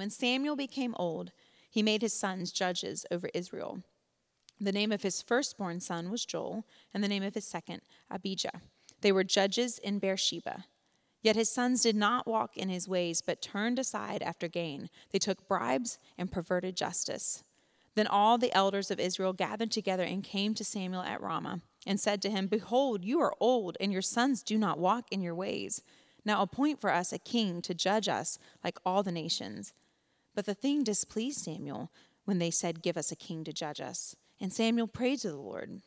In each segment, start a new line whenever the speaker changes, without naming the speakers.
when Samuel became old, he made his sons judges over Israel. The name of his firstborn son was Joel, and the name of his second, Abijah. They were judges in Beersheba. Yet his sons did not walk in his ways, but turned aside after gain. They took bribes and perverted justice. Then all the elders of Israel gathered together and came to Samuel at Ramah and said to him, Behold, you are old, and your sons do not walk in your ways. Now appoint for us a king to judge us like all the nations. But the thing displeased Samuel when they said, Give us a king to judge us. And Samuel prayed to the Lord.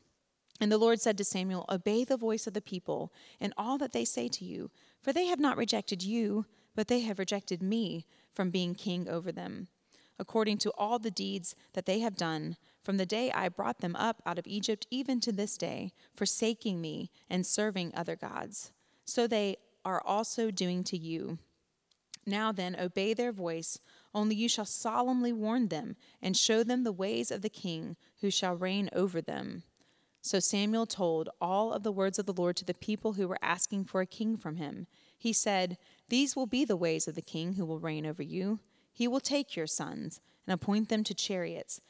And the Lord said to Samuel, Obey the voice of the people in all that they say to you, for they have not rejected you, but they have rejected me from being king over them, according to all the deeds that they have done from the day I brought them up out of Egypt even to this day, forsaking me and serving other gods. So they are also doing to you. Now then, obey their voice, only you shall solemnly warn them and show them the ways of the king who shall reign over them. So Samuel told all of the words of the Lord to the people who were asking for a king from him. He said, These will be the ways of the king who will reign over you. He will take your sons and appoint them to chariots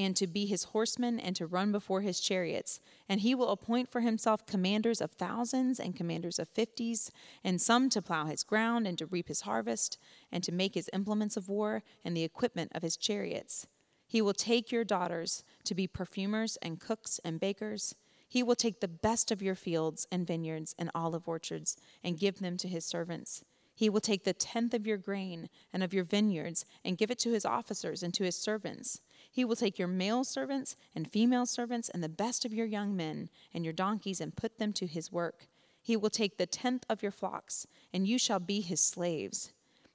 and to be his horsemen and to run before his chariots. And he will appoint for himself commanders of thousands and commanders of fifties, and some to plow his ground and to reap his harvest, and to make his implements of war and the equipment of his chariots. He will take your daughters to be perfumers and cooks and bakers. He will take the best of your fields and vineyards and olive orchards and give them to his servants. He will take the tenth of your grain and of your vineyards and give it to his officers and to his servants. He will take your male servants and female servants and the best of your young men and your donkeys and put them to his work. He will take the tenth of your flocks, and you shall be his slaves.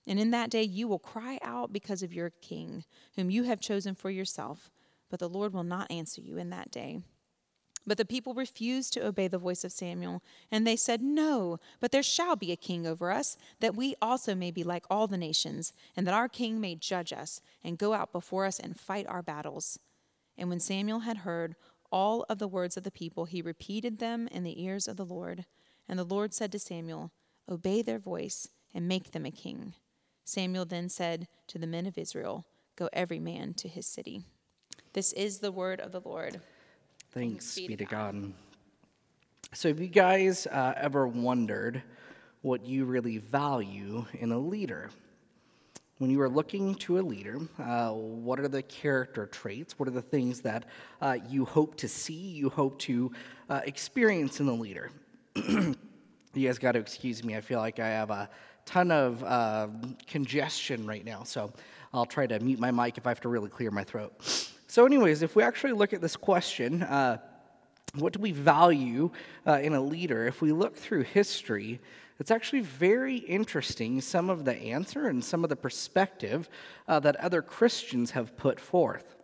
And in that day you will cry out because of your king, whom you have chosen for yourself, but the Lord will not answer you in that day. But the people refused to obey the voice of Samuel, and they said, No, but there shall be a king over us, that we also may be like all the nations, and that our king may judge us, and go out before us and fight our battles. And when Samuel had heard all of the words of the people, he repeated them in the ears of the Lord. And the Lord said to Samuel, Obey their voice, and make them a king. Samuel then said to the men of Israel, Go every man to his city. This is the word of the Lord.
Thanks be to God. So, have you guys uh, ever wondered what you really value in a leader? When you are looking to a leader, uh, what are the character traits? What are the things that uh, you hope to see, you hope to uh, experience in a leader? you guys got to excuse me. I feel like I have a ton of uh, congestion right now, so I'll try to mute my mic if I have to really clear my throat. So, anyways, if we actually look at this question, uh, what do we value uh, in a leader? If we look through history, it's actually very interesting some of the answer and some of the perspective uh, that other Christians have put forth.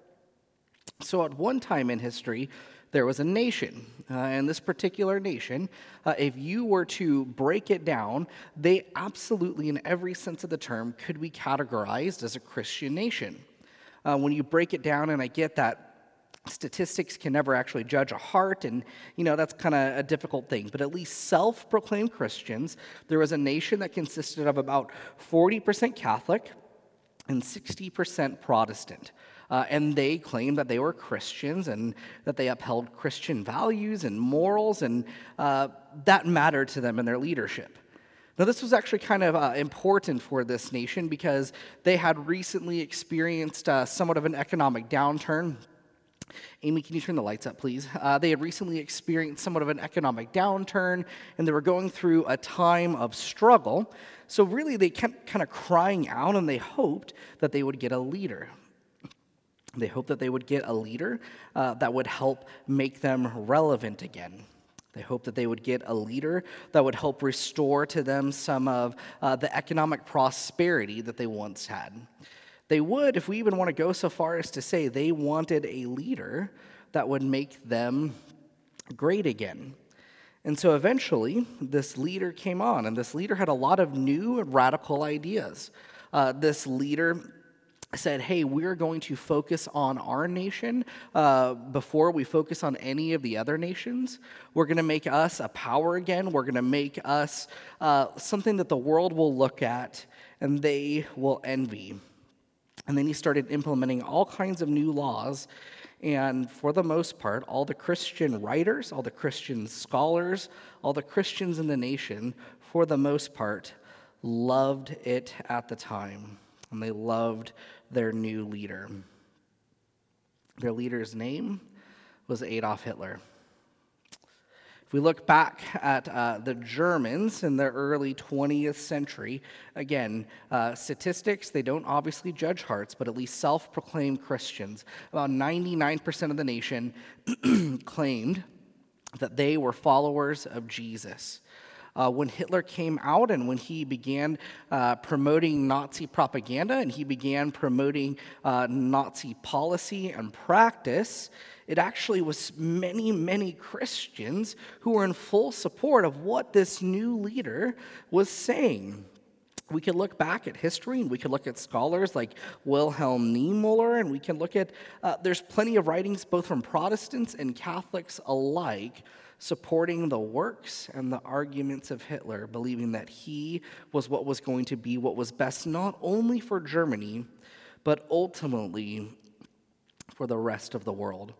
So, at one time in history, there was a nation. Uh, and this particular nation, uh, if you were to break it down, they absolutely, in every sense of the term, could be categorized as a Christian nation uh, when you break it down, and I get that statistics can never actually judge a heart and you know that's kind of a difficult thing. But at least self-proclaimed christians there was a nation that consisted of about 40% catholic and 60% protestant. Uh, and they claimed that they were christians and that they upheld christian values and morals and uh, that mattered to them in their leadership now, this was actually kind of uh, important for this nation because they had recently experienced uh, somewhat of an economic downturn. Amy, can you turn the lights up, please? Uh, they had recently experienced somewhat of an economic downturn, and they were going through a time of struggle. So, really, they kept kind of crying out, and they hoped that they would get a leader. They hoped that they would get a leader uh, that would help make them relevant again. They hoped that they would get a leader that would help restore to them some of uh, the economic prosperity that they once had. They would, if we even want to go so far as to say they wanted a leader that would make them great again. And so eventually, this leader came on, and this leader had a lot of new radical ideas. Uh, this leader said, hey, we're going to focus on our nation uh, before we focus on any of the other nations. We're going to make us a power again. We're going to make us uh, something that the world will look at and they will envy. And then he started implementing all kinds of new laws. And for the most part, all the Christian writers, all the Christian scholars, all the Christians in the nation, for the most part, loved it at the time. And they loved their new leader. Their leader's name was Adolf Hitler. If we look back at uh, the Germans in the early 20th century, again, uh, statistics, they don't obviously judge hearts, but at least self proclaimed Christians, about 99% of the nation claimed that they were followers of Jesus. Uh, when Hitler came out and when he began uh, promoting Nazi propaganda and he began promoting uh, Nazi policy and practice, it actually was many, many Christians who were in full support of what this new leader was saying. We can look back at history and we can look at scholars like Wilhelm Niemöller, and we can look at, uh, there's plenty of writings both from Protestants and Catholics alike supporting the works and the arguments of Hitler, believing that he was what was going to be what was best not only for Germany, but ultimately for the rest of the world.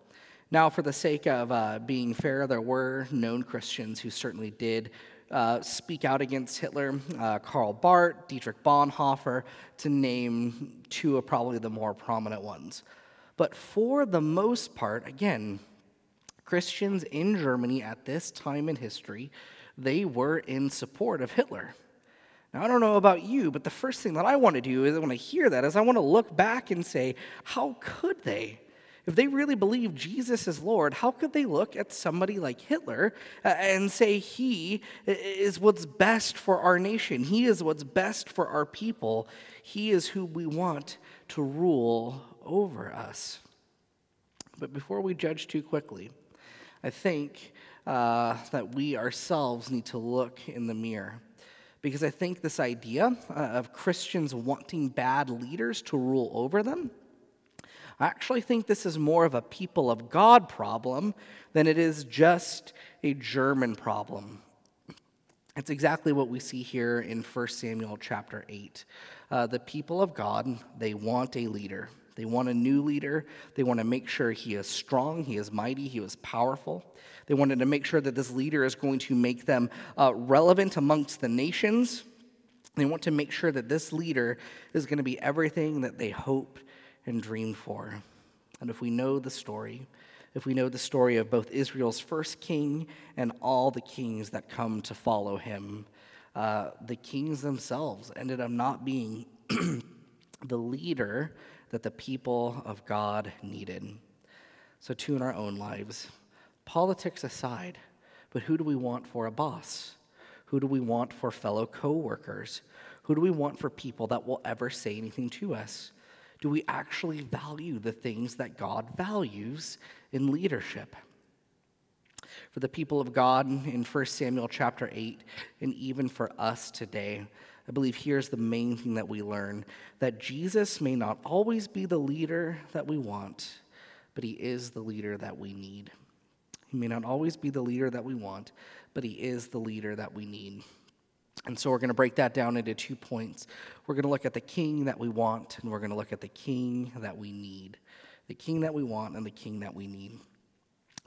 Now, for the sake of uh, being fair, there were known Christians who certainly did uh, speak out against Hitler uh, Karl Barth, Dietrich Bonhoeffer, to name two of probably the more prominent ones. But for the most part, again, Christians in Germany at this time in history, they were in support of Hitler. Now, I don't know about you, but the first thing that I want to do is when I hear that is I want to look back and say, how could they? If they really believe Jesus is Lord, how could they look at somebody like Hitler uh, and say he is what's best for our nation? He is what's best for our people. He is who we want to rule over us. But before we judge too quickly, I think uh, that we ourselves need to look in the mirror. Because I think this idea uh, of Christians wanting bad leaders to rule over them I actually think this is more of a people of God problem than it is just a German problem. It's exactly what we see here in 1 Samuel chapter 8. Uh, the people of God, they want a leader. They want a new leader. They want to make sure he is strong, he is mighty, he is powerful. They wanted to make sure that this leader is going to make them uh, relevant amongst the nations. They want to make sure that this leader is going to be everything that they hope and dream for. And if we know the story, if we know the story of both Israel's first king and all the kings that come to follow him, uh, the kings themselves ended up not being the leader that the people of God needed. So, too, in our own lives, politics aside, but who do we want for a boss? Who do we want for fellow co workers? Who do we want for people that will ever say anything to us? do we actually value the things that God values in leadership? For the people of God in 1 Samuel chapter 8, and even for us today, I believe here's the main thing that we learn that Jesus may not always be the leader that we want, but he is the leader that we need. He may not always be the leader that we want, but he is the leader that we need. And so we're going to break that down into two points. We're going to look at the king that we want, and we're going to look at the king that we need. The king that we want and the king that we need.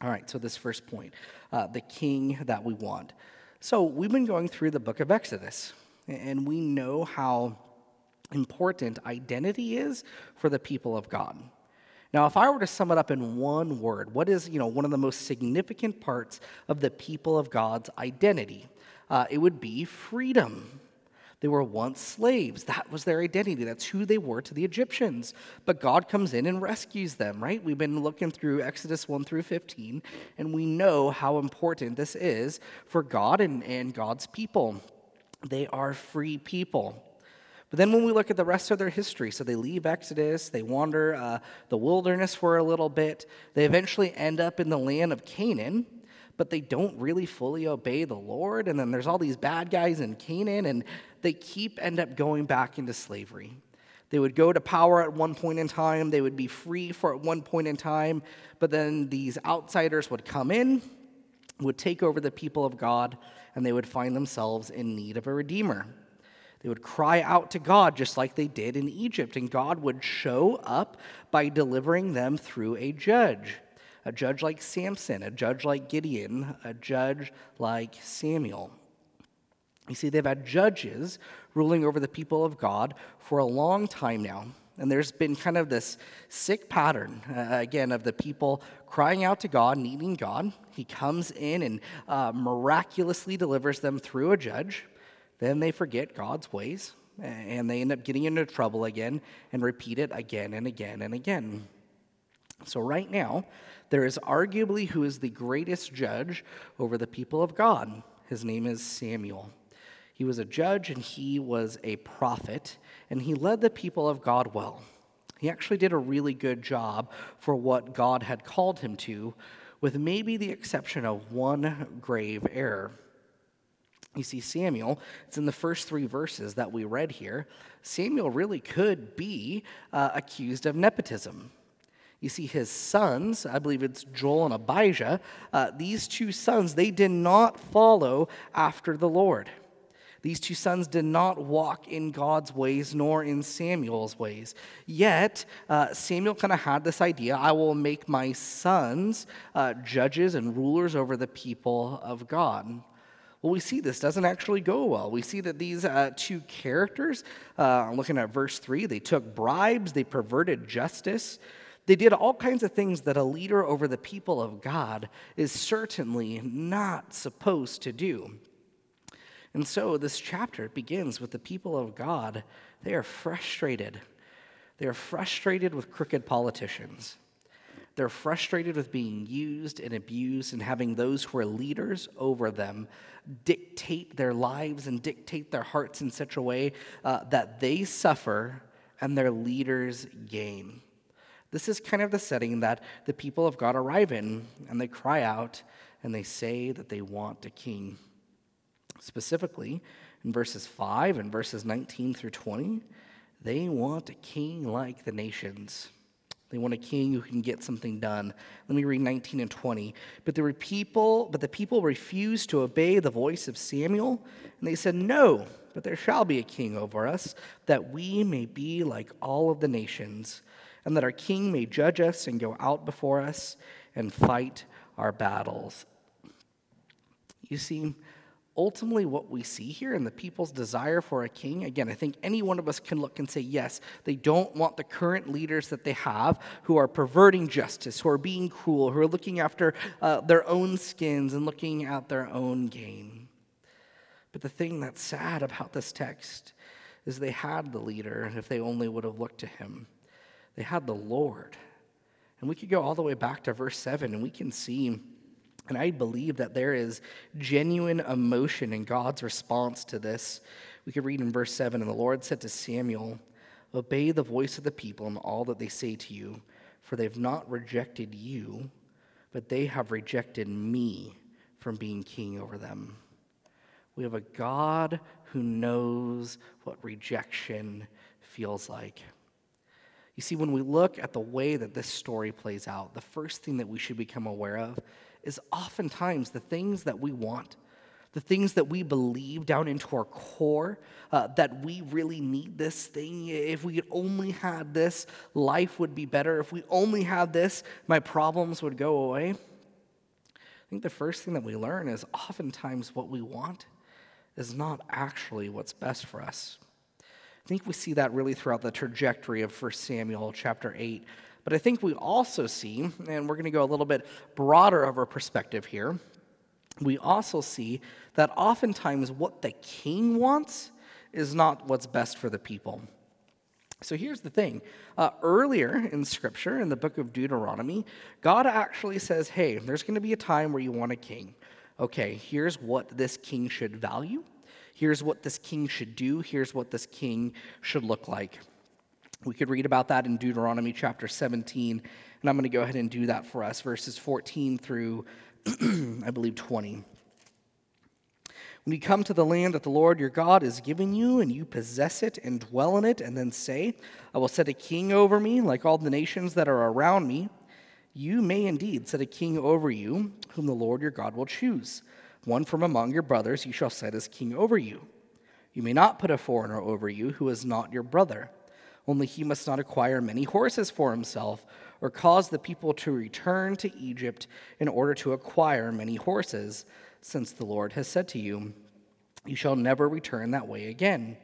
All right, so this first point uh, the king that we want. So we've been going through the book of Exodus, and we know how important identity is for the people of God. Now, if I were to sum it up in one word, what is, you know, one of the most significant parts of the people of God's identity? uh, it would be freedom. They were once slaves. That was their identity. That's who they were to the Egyptians. But God comes in and rescues them, right? We've been looking through Exodus 1 through 15, and we know how important this is for God and, and God's people. They are free people. But then when we look at the rest of their history, so they leave Exodus, they wander uh, the wilderness for a little bit, they eventually end up in the land of Canaan but they don't really fully obey the Lord. And then there's all these bad guys in Canaan, and they keep end up going back into slavery. They would go to power at one point in time, they would be free for at one point in time, but then these outsiders would come in, would take over the people of God, and they would find themselves in need of a redeemer. They would cry out to God just like they did in Egypt, and God would show up by delivering them through a judge. A judge like Samson, a judge like Gideon, a judge like Samuel. You see, they've had judges ruling over the people of God for a long time now. And there's been kind of this sick pattern, uh, again, of the people crying out to God, needing God. He comes in and uh, miraculously delivers them through a judge. Then they forget God's ways and they end up getting into trouble again and repeat it again and again and again. So, right now, there is arguably who is the greatest judge over the people of God. His name is Samuel. He was a judge and he was a prophet, and he led the people of God well. He actually did a really good job for what God had called him to, with maybe the exception of one grave error. You see, Samuel, it's in the first three verses that we read here. Samuel really could be uh, accused of nepotism. You see, his sons, I believe it's Joel and Abijah, uh, these two sons, they did not follow after the Lord. These two sons did not walk in God's ways nor in Samuel's ways. Yet, uh, Samuel kind of had this idea I will make my sons uh, judges and rulers over the people of God. Well, we see this doesn't actually go well. We see that these uh, two characters, uh, looking at verse 3, they took bribes, they perverted justice. They did all kinds of things that a leader over the people of God is certainly not supposed to do. And so this chapter begins with the people of God. They are frustrated. They are frustrated with crooked politicians. They're frustrated with being used and abused and having those who are leaders over them dictate their lives and dictate their hearts in such a way uh, that they suffer and their leaders gain. This is kind of the setting that the people of God arrive in, and they cry out and they say that they want a king. Specifically, in verses 5 and verses 19 through 20, they want a king like the nations. They want a king who can get something done. Let me read 19 and 20. But the people, but the people refused to obey the voice of Samuel, and they said, "No, but there shall be a king over us, that we may be like all of the nations, and that our king may judge us and go out before us and fight our battles." You see, ultimately what we see here in the people's desire for a king again i think any one of us can look and say yes they don't want the current leaders that they have who are perverting justice who are being cruel who are looking after uh, their own skins and looking at their own gain but the thing that's sad about this text is they had the leader and if they only would have looked to him they had the lord. And we could go all the way back to verse 7 and we can see and I believe that there is genuine emotion in God's response to this. We could read in verse 7 And the Lord said to Samuel, Obey the voice of the people and all that they say to you, for they've not rejected you, but they have rejected me from being king over them. We have a God who knows what rejection feels like. You see, when we look at the way that this story plays out, the first thing that we should become aware of is oftentimes the things that we want, the things that we believe down into our core, uh, that we really need this thing. If we only had this, life would be better. If we only had this, my problems would go away. I think the first thing that we learn is oftentimes what we want is not actually what's best for us. I think we see that really throughout the trajectory of 1 Samuel chapter 8. But I think we also see, and we're going to go a little bit broader of our perspective here, we also see that oftentimes what the king wants is not what's best for the people. So here's the thing. Uh, earlier in Scripture, in the book of Deuteronomy, God actually says, hey, there's going to be a time where you want a king. Okay, here's what this king should value. Here's what this king should do. Here's what this king should look like. We could read about that in Deuteronomy chapter 17, and I'm going to go ahead and do that for us, verses 14 through, I believe, 20. When you come to the land that the Lord your God is giving you, and you possess it and dwell in it, and then say, I will set a king over me, like all the nations that are around me, you may indeed set a king over you, whom the Lord your God will choose. One from among your brothers you shall set as king over you. You may not put a foreigner over you who is not your brother. Only he must not acquire many horses for himself, or cause the people to return to Egypt in order to acquire many horses, since the Lord has said to you, You shall never return that way again.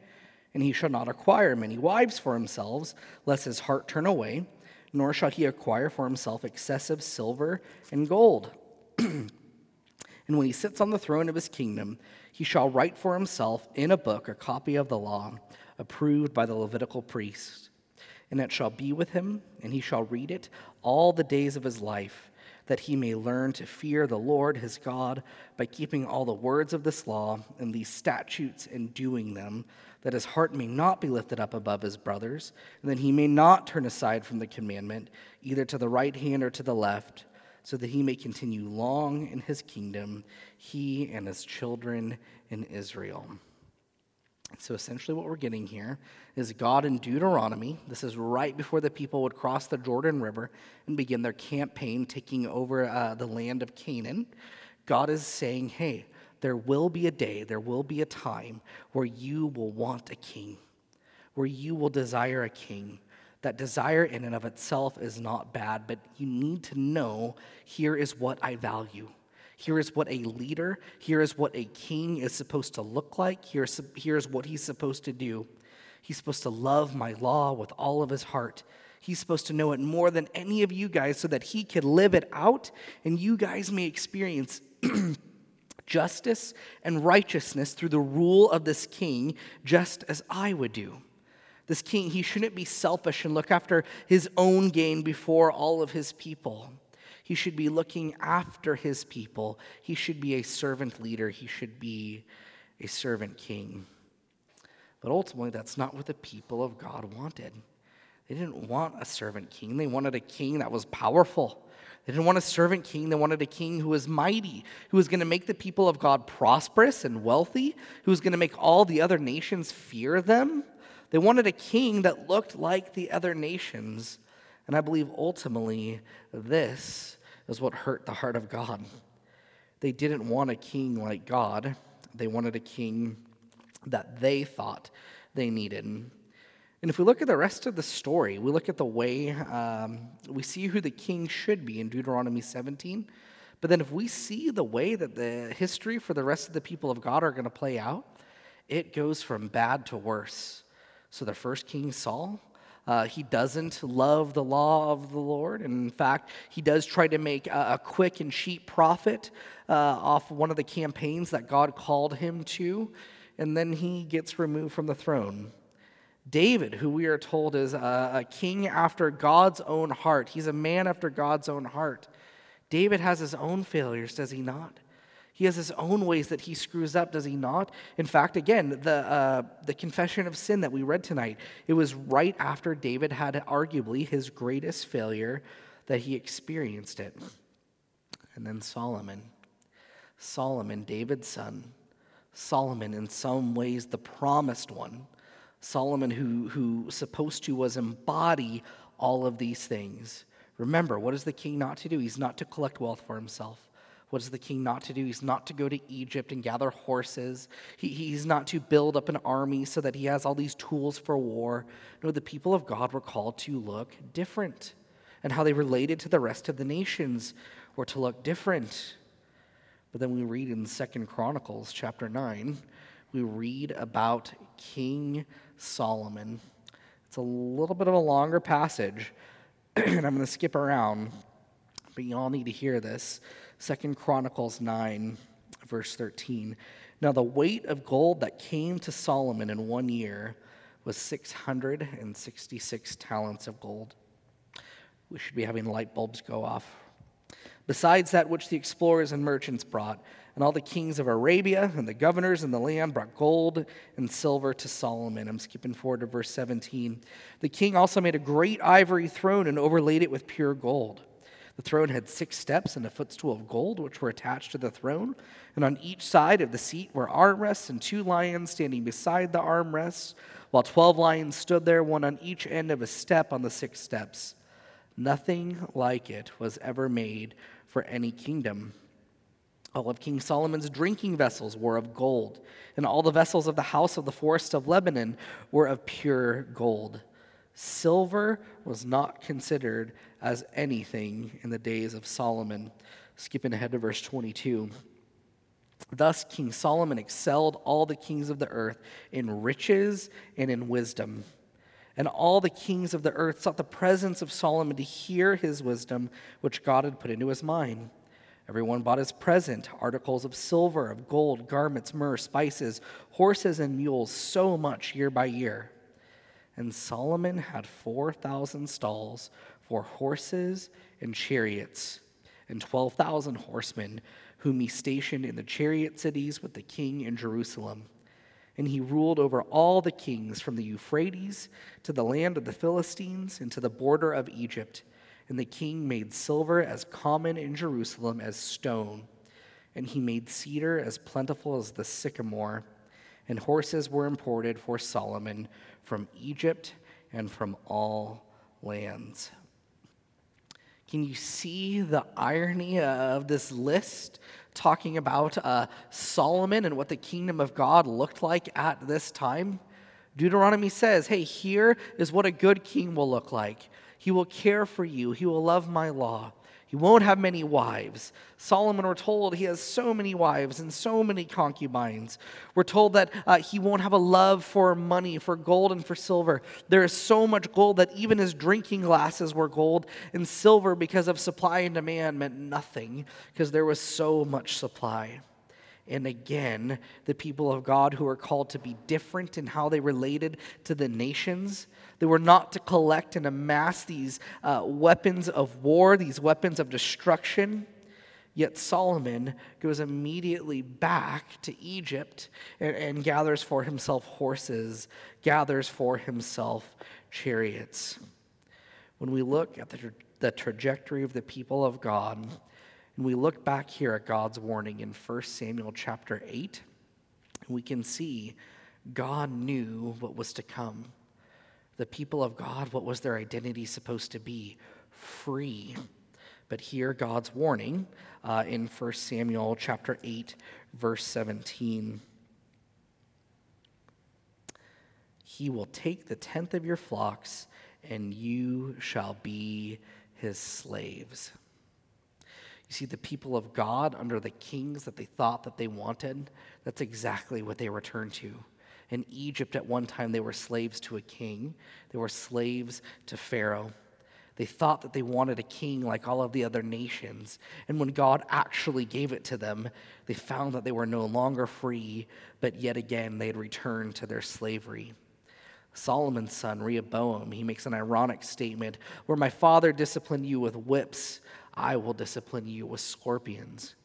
And he shall not acquire many wives for himself, lest his heart turn away, nor shall he acquire for himself excessive silver and gold. and when he sits on the throne of his kingdom, he shall write for himself in a book a copy of the law, approved by the Levitical priest. And it shall be with him, and he shall read it all the days of his life, that he may learn to fear the Lord his God by keeping all the words of this law and these statutes and doing them, that his heart may not be lifted up above his brothers, and that he may not turn aside from the commandment, either to the right hand or to the left so that he may continue long in his kingdom, he and his children in Israel. So essentially, what we're getting here is God in Deuteronomy. This is right before the people would cross the Jordan River and begin their campaign taking over uh, the land of Canaan. God is saying, hey, there will be a day, there will be a time where you will want a king, where you will desire a king that desire in and of itself is not bad, but you need to know here is what I value. Here is what a leader, here is what a king is supposed to look like, here's, here's what he's supposed to do. He's supposed to love my law with all of his heart. He's supposed to know it more than any of you guys so that he can live it out and you guys may experience justice and righteousness through the rule of this king, just as I would do. This king, he shouldn't be selfish and look after his own gain before all of his people. He should be looking after his people. He should be a servant leader. He should be a servant king. But ultimately, that's not what the people of God wanted. They didn't want a servant king, they wanted a king that was powerful. They didn't want a servant king. They wanted a king who was mighty, who was going to make the people of God prosperous and wealthy, who was going to make all the other nations fear them. They wanted a king that looked like the other nations. And I believe ultimately this is what hurt the heart of God. They didn't want a king like God, they wanted a king that they thought they needed. And if we look at the rest of the story, we look at the way um, we see who the king should be in Deuteronomy 17. But then if we see the way that the history for the rest of the people of God are going to play out, it goes from bad to worse. So the first king, Saul, uh, he doesn't love the law of the Lord. And in fact, he does try to make a, a quick and cheap profit uh, off one of the campaigns that God called him to. And then he gets removed from the throne. David, who we are told is a, a king after God's own heart, he's a man after God's own heart. David has his own failures, does he not? He has his own ways that he screws up, does he not? In fact, again, the, uh, the confession of sin that we read tonight, it was right after David had arguably his greatest failure that he experienced it. And then Solomon. Solomon, David's son. Solomon, in some ways, the promised one. Solomon, who, who supposed to was embody all of these things. Remember, what is the king not to do? He's not to collect wealth for himself. What is the king not to do? He's not to go to Egypt and gather horses. He, he's not to build up an army so that he has all these tools for war. No, the people of God were called to look different. And how they related to the rest of the nations were to look different. But then we read in Second Chronicles chapter 9, we read about King Solomon. It's a little bit of a longer passage, and I'm going to skip around, but you all need to hear this. Second Chronicles 9, verse 13. Now, the weight of gold that came to Solomon in one year was 666 talents of gold. We should be having light bulbs go off. Besides that which the explorers and merchants brought, and all the kings of Arabia and the governors in the land brought gold and silver to Solomon. I'm skipping forward to verse 17. The king also made a great ivory throne and overlaid it with pure gold. The throne had six steps and a footstool of gold, which were attached to the throne. And on each side of the seat were armrests and two lions standing beside the armrests, while twelve lions stood there, one on each end of a step on the six steps. Nothing like it was ever made for any kingdom. All of King Solomon's drinking vessels were of gold, and all the vessels of the house of the forest of Lebanon were of pure gold. Silver was not considered as anything in the days of Solomon. Skipping ahead to verse 22. Thus, King Solomon excelled all the kings of the earth in riches and in wisdom. And all the kings of the earth sought the presence of Solomon to hear his wisdom, which God had put into his mind. Everyone bought his present articles of silver, of gold, garments, myrrh, spices, horses, and mules, so much year by year. And Solomon had 4,000 stalls for horses and chariots, and 12,000 horsemen, whom he stationed in the chariot cities with the king in Jerusalem. And he ruled over all the kings from the Euphrates to the land of the Philistines and to the border of Egypt. And the king made silver as common in Jerusalem as stone. And he made cedar as plentiful as the sycamore. And horses were imported for Solomon from Egypt and from all lands. Can you see the irony of this list talking about uh, Solomon and what the kingdom of God looked like at this time? Deuteronomy says, hey, here is what a good king will look like. He will care for you, he will love my law. He won't have many wives. Solomon, we're told, he has so many wives and so many concubines. We're told that uh, he won't have a love for money, for gold and for silver. There is so much gold that even his drinking glasses were gold and silver because of supply and demand meant nothing because there was so much supply and again the people of God who are called to be different in how they related to the nations. They were not to collect and amass these uh, weapons of war, these weapons of destruction. Yet Solomon goes immediately back to Egypt and, and gathers for himself horses, gathers for himself chariots. When we look at the, the trajectory of the people of God, and we look back here at God's warning in 1 Samuel chapter 8, we can see God knew what was to come. The people of God, what was their identity supposed to be? Free. But here, God's warning uh, in 1 Samuel chapter 8, verse 17. He will take the tenth of your flocks, and you shall be his slaves. You see, the people of God under the kings that they thought that they wanted, that's exactly what they returned to. In Egypt, at one time, they were slaves to a king, they were slaves to Pharaoh. They thought that they wanted a king like all of the other nations. And when God actually gave it to them, they found that they were no longer free, but yet again, they had returned to their slavery. Solomon's son, Rehoboam, he makes an ironic statement where my father disciplined you with whips, I will discipline you with scorpions.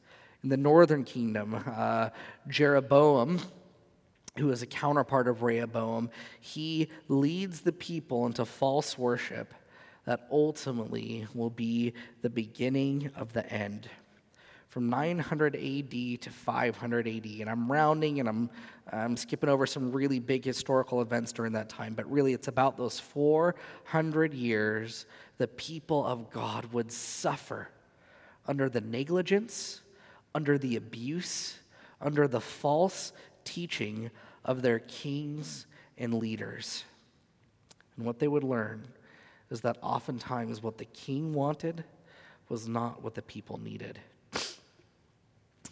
In the northern kingdom, uh, Jeroboam, who is a counterpart of Rehoboam, he leads the people into false worship that ultimately will be the beginning of the end. From 900 AD to 500 AD, and I'm rounding and I'm, I'm skipping over some really big historical events during that time, but really it's about those 400 years the people of God would suffer under the negligence, under the abuse, under the false teaching of their kings and leaders. And what they would learn is that oftentimes what the king wanted was not what the people needed.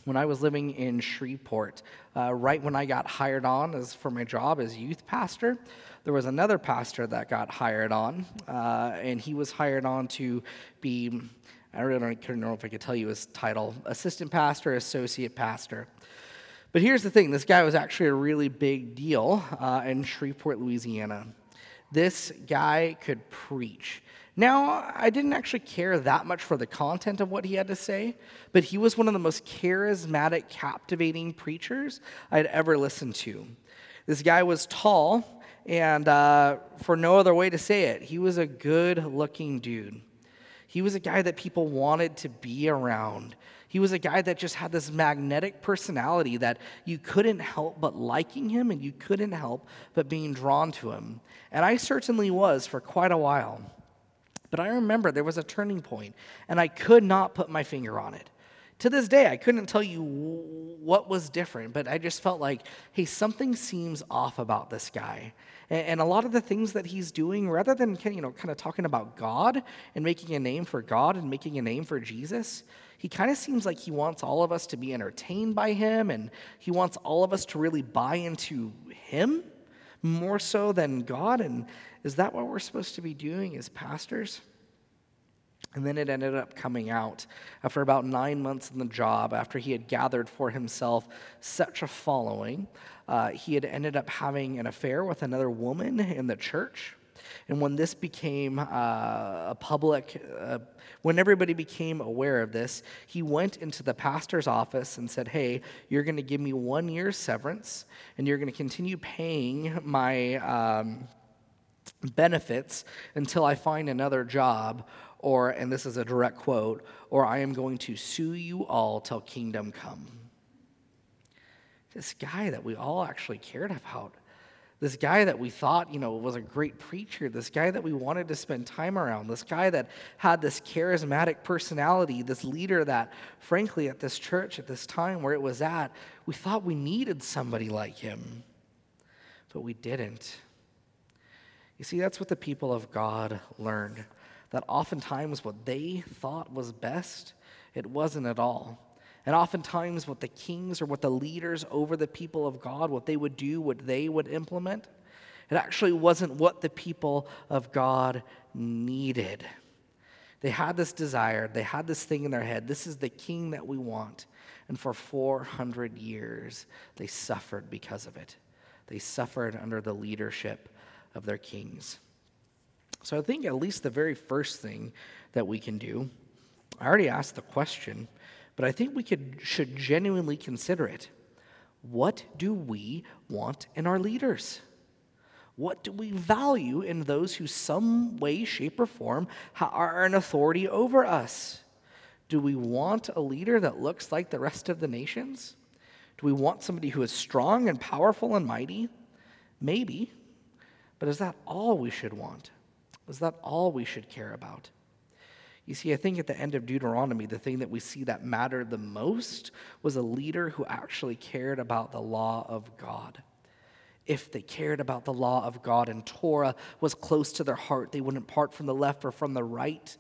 When I was living in Shreveport, uh, right when I got hired on as for my job as youth pastor, there was another pastor that got hired on, uh, and he was hired on to be, I really don't know if I could tell you his title, assistant pastor, associate pastor. But here's the thing this guy was actually a really big deal uh, in Shreveport, Louisiana. This guy could preach. Now, I didn't actually care that much for the content of what he had to say, but he was one of the most charismatic, captivating preachers I'd ever listened to. This guy was tall, and uh, for no other way to say it, he was a good looking dude. He was a guy that people wanted to be around. He was a guy that just had this magnetic personality that you couldn't help but liking him and you couldn't help but being drawn to him. And I certainly was for quite a while. But I remember there was a turning point, and I could not put my finger on it. To this day, I couldn't tell you what was different, but I just felt like, hey, something seems off about this guy. And, a lot of the things that he's doing, rather than you know, kind of talking about God and making a name for God and making a name for Jesus, he kind of seems like he wants all of us to be entertained by him and he wants all of us to really buy into him more so than God. And is that what we're supposed to be doing as pastors? And then it ended up coming out after about nine months in the job, after he had gathered for himself such a following. Uh, he had ended up having an affair with another woman in the church. And when this became uh, a public, uh, when everybody became aware of this, he went into the pastor's office and said, Hey, you're going to give me one year's severance, and you're going to continue paying my um, benefits until I find another job, or, and this is a direct quote, or I am going to sue you all till kingdom come. This guy that we all actually cared about this guy that we thought, you know, was a great preacher, this guy that we wanted to spend time around, this guy that had this charismatic personality, this leader that, frankly, at this church, at this time where it was at, we thought we needed somebody like him, but we didn't. You see, that's what the people of God learned that oftentimes what they thought was best, it wasn't at all. And oftentimes, what the kings or what the leaders over the people of God, what they would do, what they would implement, it actually wasn't what the people of God needed. They had this desire, they had this thing in their head this is the king that we want. And for 400 years, they suffered because of it. They suffered under the leadership of their kings. So I think at least the very first thing that we can do, I already asked the question but I think we could, should genuinely consider it. What do we want in our leaders? What do we value in those who, some way, shape, or form, are an authority over us? Do we want a leader that looks like the rest of the nations? Do we want somebody who is strong and powerful and mighty? Maybe. But is that all we should want? Is that all we should care about? You see, I think at the end of Deuteronomy, the thing that we see that mattered the most was a leader who actually cared about the law of God. If they cared about the law of God and Torah was close to their heart, they wouldn't part from the left or from the right,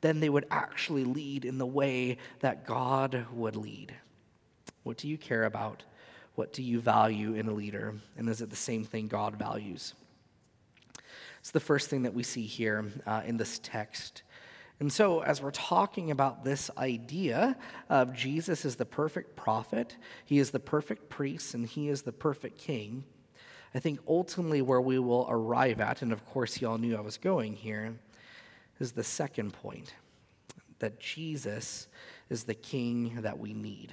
then they would actually lead in the way that God would lead. What do you care about? What do you value in a leader? And is it the same thing God values? It's the first thing that we see here uh, in this text. And so, as we're talking about this idea of Jesus as the perfect prophet, he is the perfect priest, and he is the perfect king, I think ultimately where we will arrive at, and of course, y'all knew I was going here, is the second point that Jesus is the king that we need.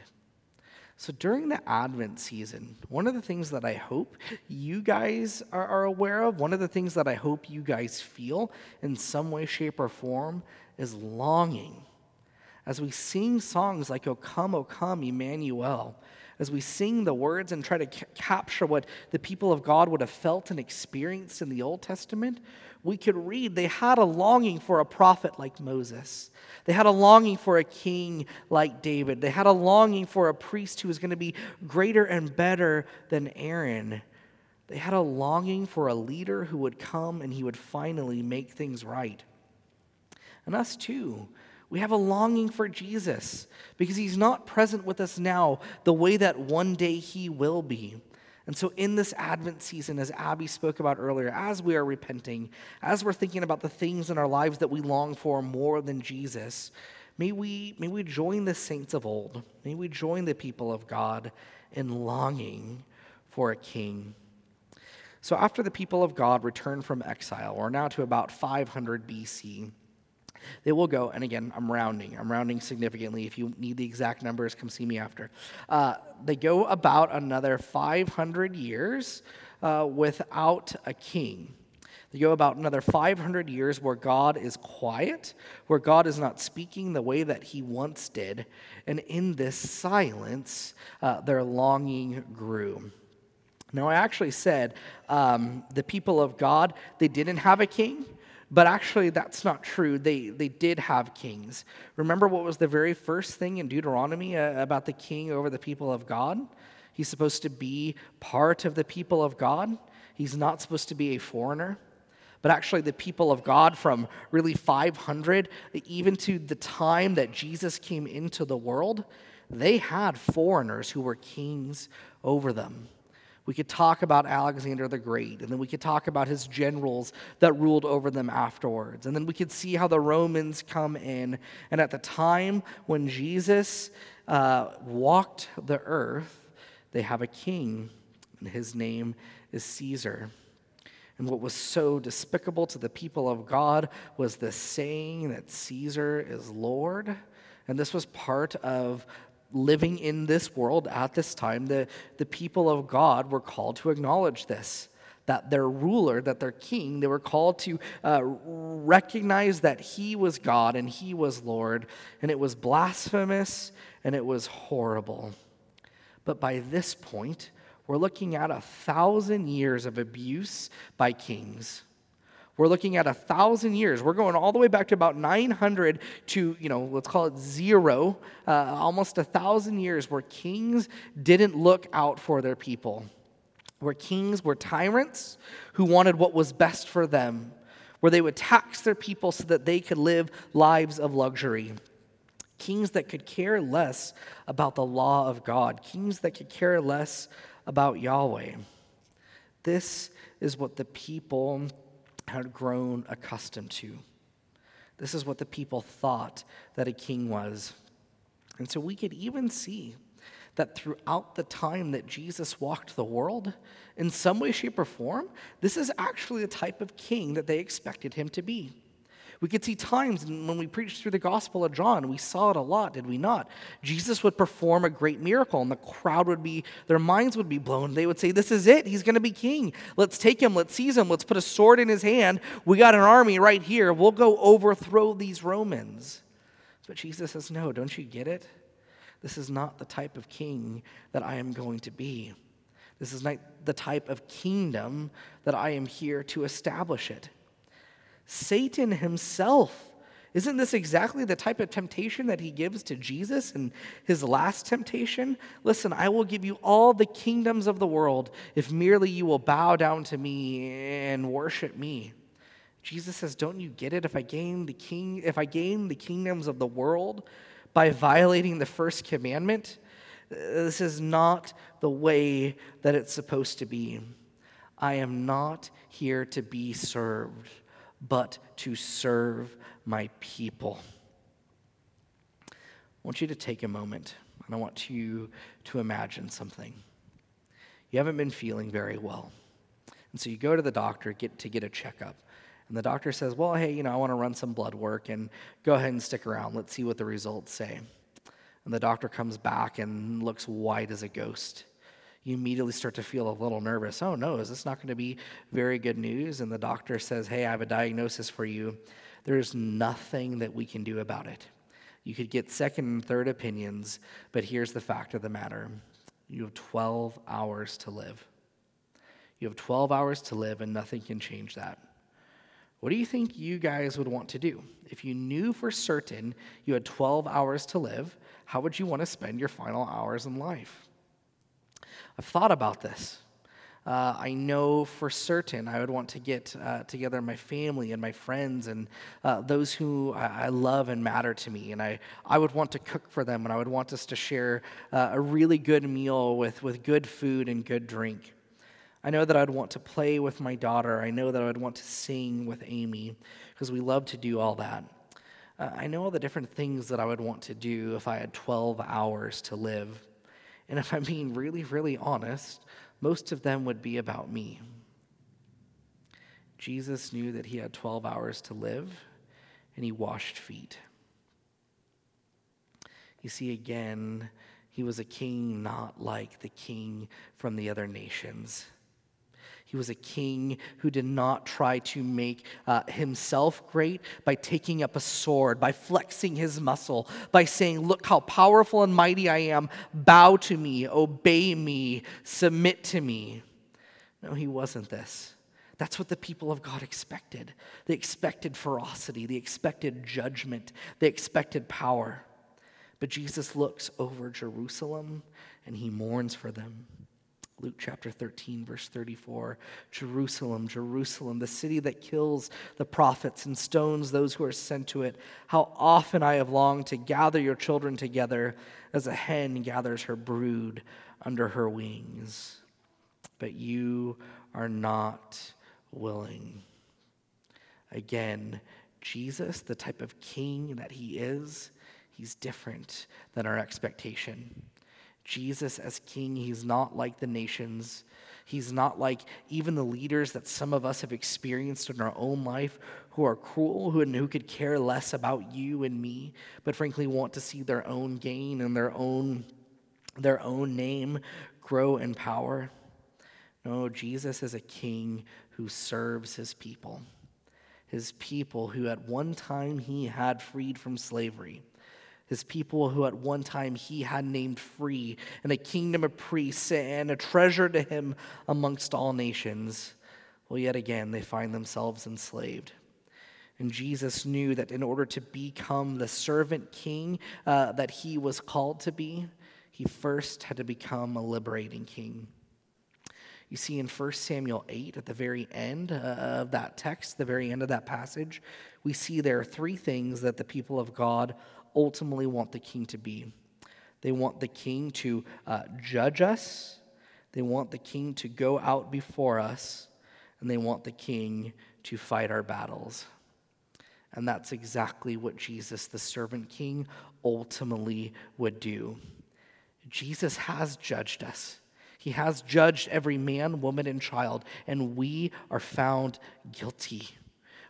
So during the Advent season, one of the things that I hope you guys are, are, aware of, one of the things that I hope you guys feel in some way, shape, or form is longing. As we sing songs like O come, O come, Emmanuel, as we sing the words and try to ca- capture what the people of God would have felt and experienced in the Old Testament, we could read they had a longing for a prophet like Moses. They had a longing for a king like David. They had a longing for a priest who was going to be greater and better than Aaron. They had a longing for a leader who would come and he would finally make things right. And us too. We have a longing for Jesus because he's not present with us now the way that one day he will be. And so, in this Advent season, as Abby spoke about earlier, as we are repenting, as we're thinking about the things in our lives that we long for more than Jesus, may we, may we join the saints of old. May we join the people of God in longing for a king. So, after the people of God returned from exile, we're now to about 500 BC. They will go, and again, I'm rounding. I'm rounding significantly. If you need the exact numbers, come see me after. Uh, they go about another 500 years uh, without a king. They go about another 500 years where God is quiet, where God is not speaking the way that he once did. And in this silence, uh, their longing grew. Now, I actually said um, the people of God, they didn't have a king But actually, that's not true. They, they did have kings. Remember what was the very first thing in Deuteronomy uh, about the king over the people of God? He's supposed to be part of the people of God, he's not supposed to be a foreigner. But actually, the people of God from really 500, even to the time that Jesus came into the world, they had foreigners who were kings over them. We could talk about Alexander the Great, and then we could talk about his generals that ruled over them afterwards. And then we could see how the Romans come in. And at the time when Jesus uh, walked the earth, they have a king, and his name is Caesar. And what was so despicable to the people of God was the saying that Caesar is Lord. And this was part of living in this world at this time, the, the people of God were called to acknowledge this. That their ruler, that their king, they were called to uh, recognize that he was God and he was Lord. And it was blasphemous and it was horrible. But by this point, we're looking at a thousand years of abuse by kings we're looking at a thousand years. We're going all the way back to about 900 to, you know, let's call it zero, uh, almost a thousand years where kings didn't look out for their people, where kings were tyrants who wanted what was best for them, where they would tax their people so that they could live lives of luxury. Kings that could care less about the law of God, kings that could care less about Yahweh. This is what the people had grown accustomed to. This is what the people thought that a king was. And so we could even see that throughout the time that Jesus walked the world, in some way, shape, or form, this is actually the type of king that they expected him to be. We could see times when we preached through the Gospel of John, we saw it a lot, did we not? Jesus would perform a great miracle, and the crowd would be, their minds would be blown. They would say, This is it. He's going to be king. Let's take him. Let's seize him. Let's put a sword in his hand. We got an army right here. We'll go overthrow these Romans. But Jesus says, No, don't you get it? This is not the type of king that I am going to be. This is not the type of kingdom that I am here to establish it. Satan himself. Isn't this exactly the type of temptation that he gives to Jesus in his last temptation? Listen, I will give you all the kingdoms of the world if merely you will bow down to me and worship me. Jesus says, "Don't you get it? If I gain the king, if I gain the kingdoms of the world by violating the first commandment, uh, this is not the way that it's supposed to be. I am not here to be served." But to serve my people. I want you to take a moment and I want you to imagine something. You haven't been feeling very well. And so you go to the doctor get, to get a checkup. And the doctor says, Well, hey, you know, I want to run some blood work and go ahead and stick around. Let's see what the results say. And the doctor comes back and looks white as a ghost you immediately start to feel a little nervous. Oh no, is this not going to be very good news? And the doctor says, Hey, I have a diagnosis for you. There's nothing that we can do about it. You could get second and third opinions, but here's the fact of the matter you have 12 hours to live. You have 12 hours to live, and nothing can change that. What do you think you guys would want to do? If you knew for certain you had 12 hours to live, how would you want to spend your final hours in life? I've thought about this. Uh, I know for certain I would want to get uh, together my family and my friends and uh, those who I, I, love and matter to me. And I, I would want to cook for them and I would want us to share uh, a really good meal with, with good food and good drink. I know that I'd want to play with my daughter. I know that I would want to sing with Amy because we love to do all that. Uh, I know all the different things that I would want to do if I had 12 hours to live. And if I'm being really, really honest, most of them would be about me. Jesus knew that he had 12 hours to live, and he washed feet. You see, again, he was a king not like the king from the other nations. He was a king who did not try to make uh, himself great by taking up a sword, by flexing his muscle, by saying, Look how powerful and mighty I am. Bow to me, obey me, submit to me. No, he wasn't this. That's what the people of God expected. They expected ferocity, they expected judgment, they expected power. But Jesus looks over Jerusalem and he mourns for them. Luke chapter 13, verse 34 Jerusalem, Jerusalem, the city that kills the prophets and stones those who are sent to it. How often I have longed to gather your children together as a hen gathers her brood under her wings. But you are not willing. Again, Jesus, the type of king that he is, he's different than our expectation. Jesus as king, he's not like the nations. He's not like even the leaders that some of us have experienced in our own life who are cruel, who, who could care less about you and me, but frankly want to see their own gain and their own, their own name grow in power. No, Jesus is a king who serves his people, his people who at one time he had freed from slavery his people who at one time he had named free, and a kingdom of priests, and a treasure to him amongst all nations. Well, yet again, they find themselves enslaved. And Jesus knew that in order to become the servant king uh, that he was called to be, he first had to become a liberating king. You see in 1 Samuel 8, at the very end uh, of that text, the very end of that passage, we see there are three things that the people of God ultimately want the king to be. They want the king to uh, judge us, they want the king to go out before us, and they want the king to fight our battles. And that's exactly what Jesus, the servant king, ultimately would do. Jesus has judged us. He has judged every man, woman, and child, and we are found guilty.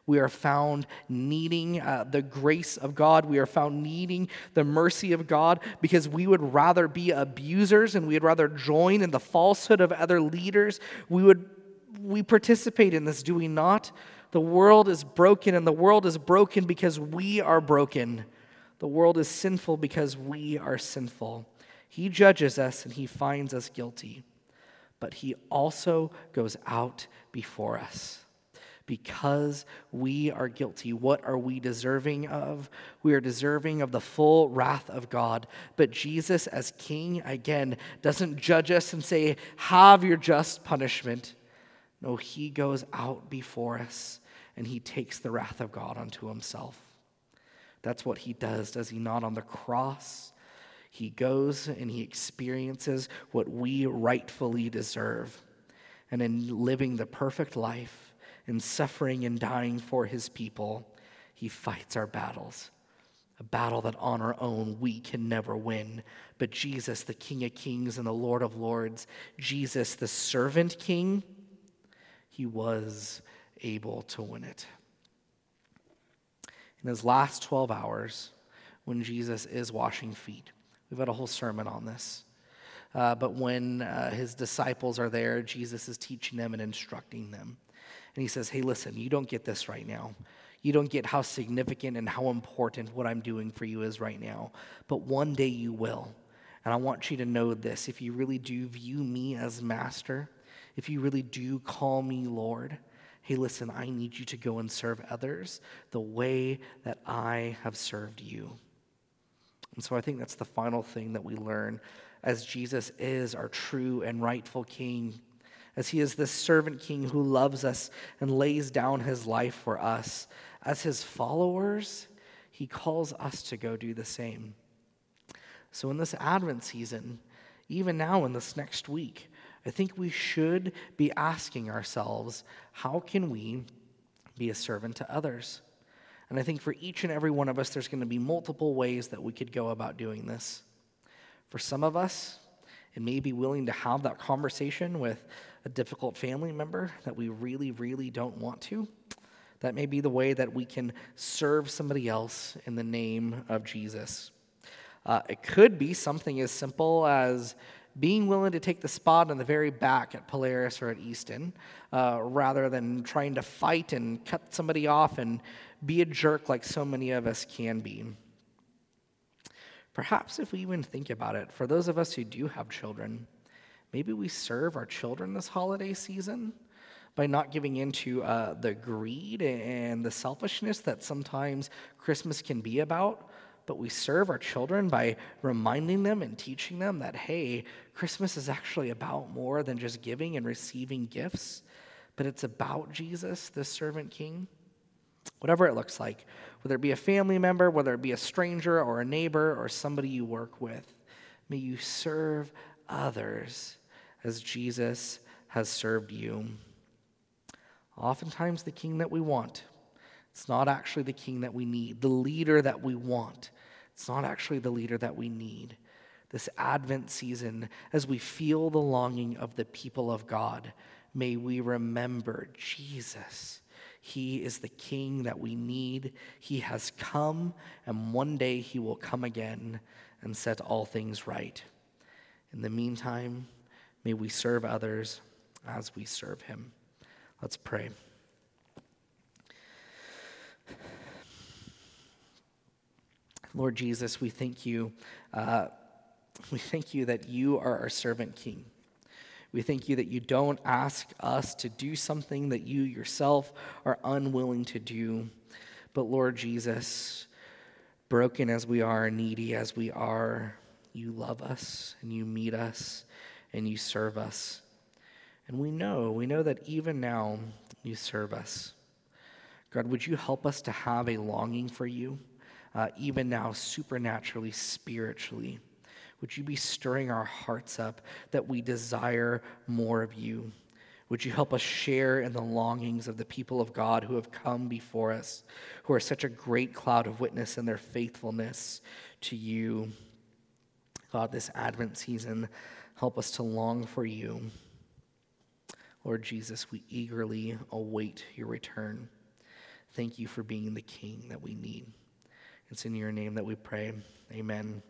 We are found needing uh, the grace of God. We are found needing the mercy of God because we would rather be abusers and we would rather join in the falsehood of other leaders. We would we participate in this, do we not? The world is broken and the world is broken because we are broken. The world is sinful because we are sinful. He judges us and he finds us guilty, but he also goes out before us because we are guilty. What are we deserving of? We are deserving of the full wrath of God. But Jesus, as King, again, doesn't judge us and say, Have your just punishment. No, he goes out before us and he takes the wrath of God unto himself. That's what he does, does he not? On the cross, he goes and he experiences what we rightfully deserve. And in living the perfect life, in suffering and dying for his people, he fights our battles. A battle that on our own we can never win. But Jesus, the King of Kings and the Lord of Lords, Jesus, the servant king, he was able to win it. In his last 12 hours, when Jesus is washing feet, we've had a whole sermon on this. Uh, but when uh, his disciples are there, Jesus is teaching them and instructing them. And he says, Hey, listen, you don't get this right now. You don't get how significant and how important what I'm doing for you is right now. But one day you will. And I want you to know this if you really do view me as master, if you really do call me Lord, hey, listen, I need you to go and serve others the way that I have served you. And so I think that's the final thing that we learn as Jesus is our true and rightful King as he is this servant king who loves us and lays down his life for us. As his followers, he calls us to go do the same. So, in this Advent season, even now in this next week, I think we should be asking ourselves how can we be a servant to others? And I think for each and every one of us, there's going to be multiple ways that we could go about doing this. For some of us, it may be willing to have that conversation with a difficult family member that we really, really don't want to. That may be the way that we can serve somebody else in the name of Jesus. Uh, it could be something as simple as being willing to take the spot in the very back at Polaris or at Easton uh, rather than trying to fight and cut somebody off and be a jerk like so many of us can be. Perhaps if we even think about it, for those of us who do have children, Maybe we serve our children this holiday season by not giving into uh, the greed and the selfishness that sometimes Christmas can be about, but we serve our children by reminding them and teaching them that, hey, Christmas is actually about more than just giving and receiving gifts, but it's about Jesus, the servant king. Whatever it looks like, whether it be a family member, whether it be a stranger or a neighbor or somebody you work with, may you serve others as Jesus has served you. Oftentimes, the king that we want, it's not actually the king that we need. The leader that we want, it's not actually the leader that we need. This Advent season, as we feel the longing of the people of God, may we remember Jesus. He is the king that we need. He has come, and one day he will come again and set all things right. In the meantime, may we serve others as we serve him. Let's pray. Lord Jesus, we thank you. Uh, we thank you that you are our servant king. We thank you that you don't ask us to do something that you yourself are unwilling to do. But Lord Jesus, broken as we are, needy as we are, you love us and you meet us and you serve us. And we know, we know that even now you serve us. God, would you help us to have a longing for you, uh, even now, supernaturally, spiritually? Would you be stirring our hearts up that we desire more of you? Would you help us share in the longings of the people of God who have come before us, who are such a great cloud of witness in their faithfulness to you? God, this Advent season, help us to long for you. Lord Jesus, we eagerly await your return. Thank you for being the King that we need. It's in your name that we pray. Amen.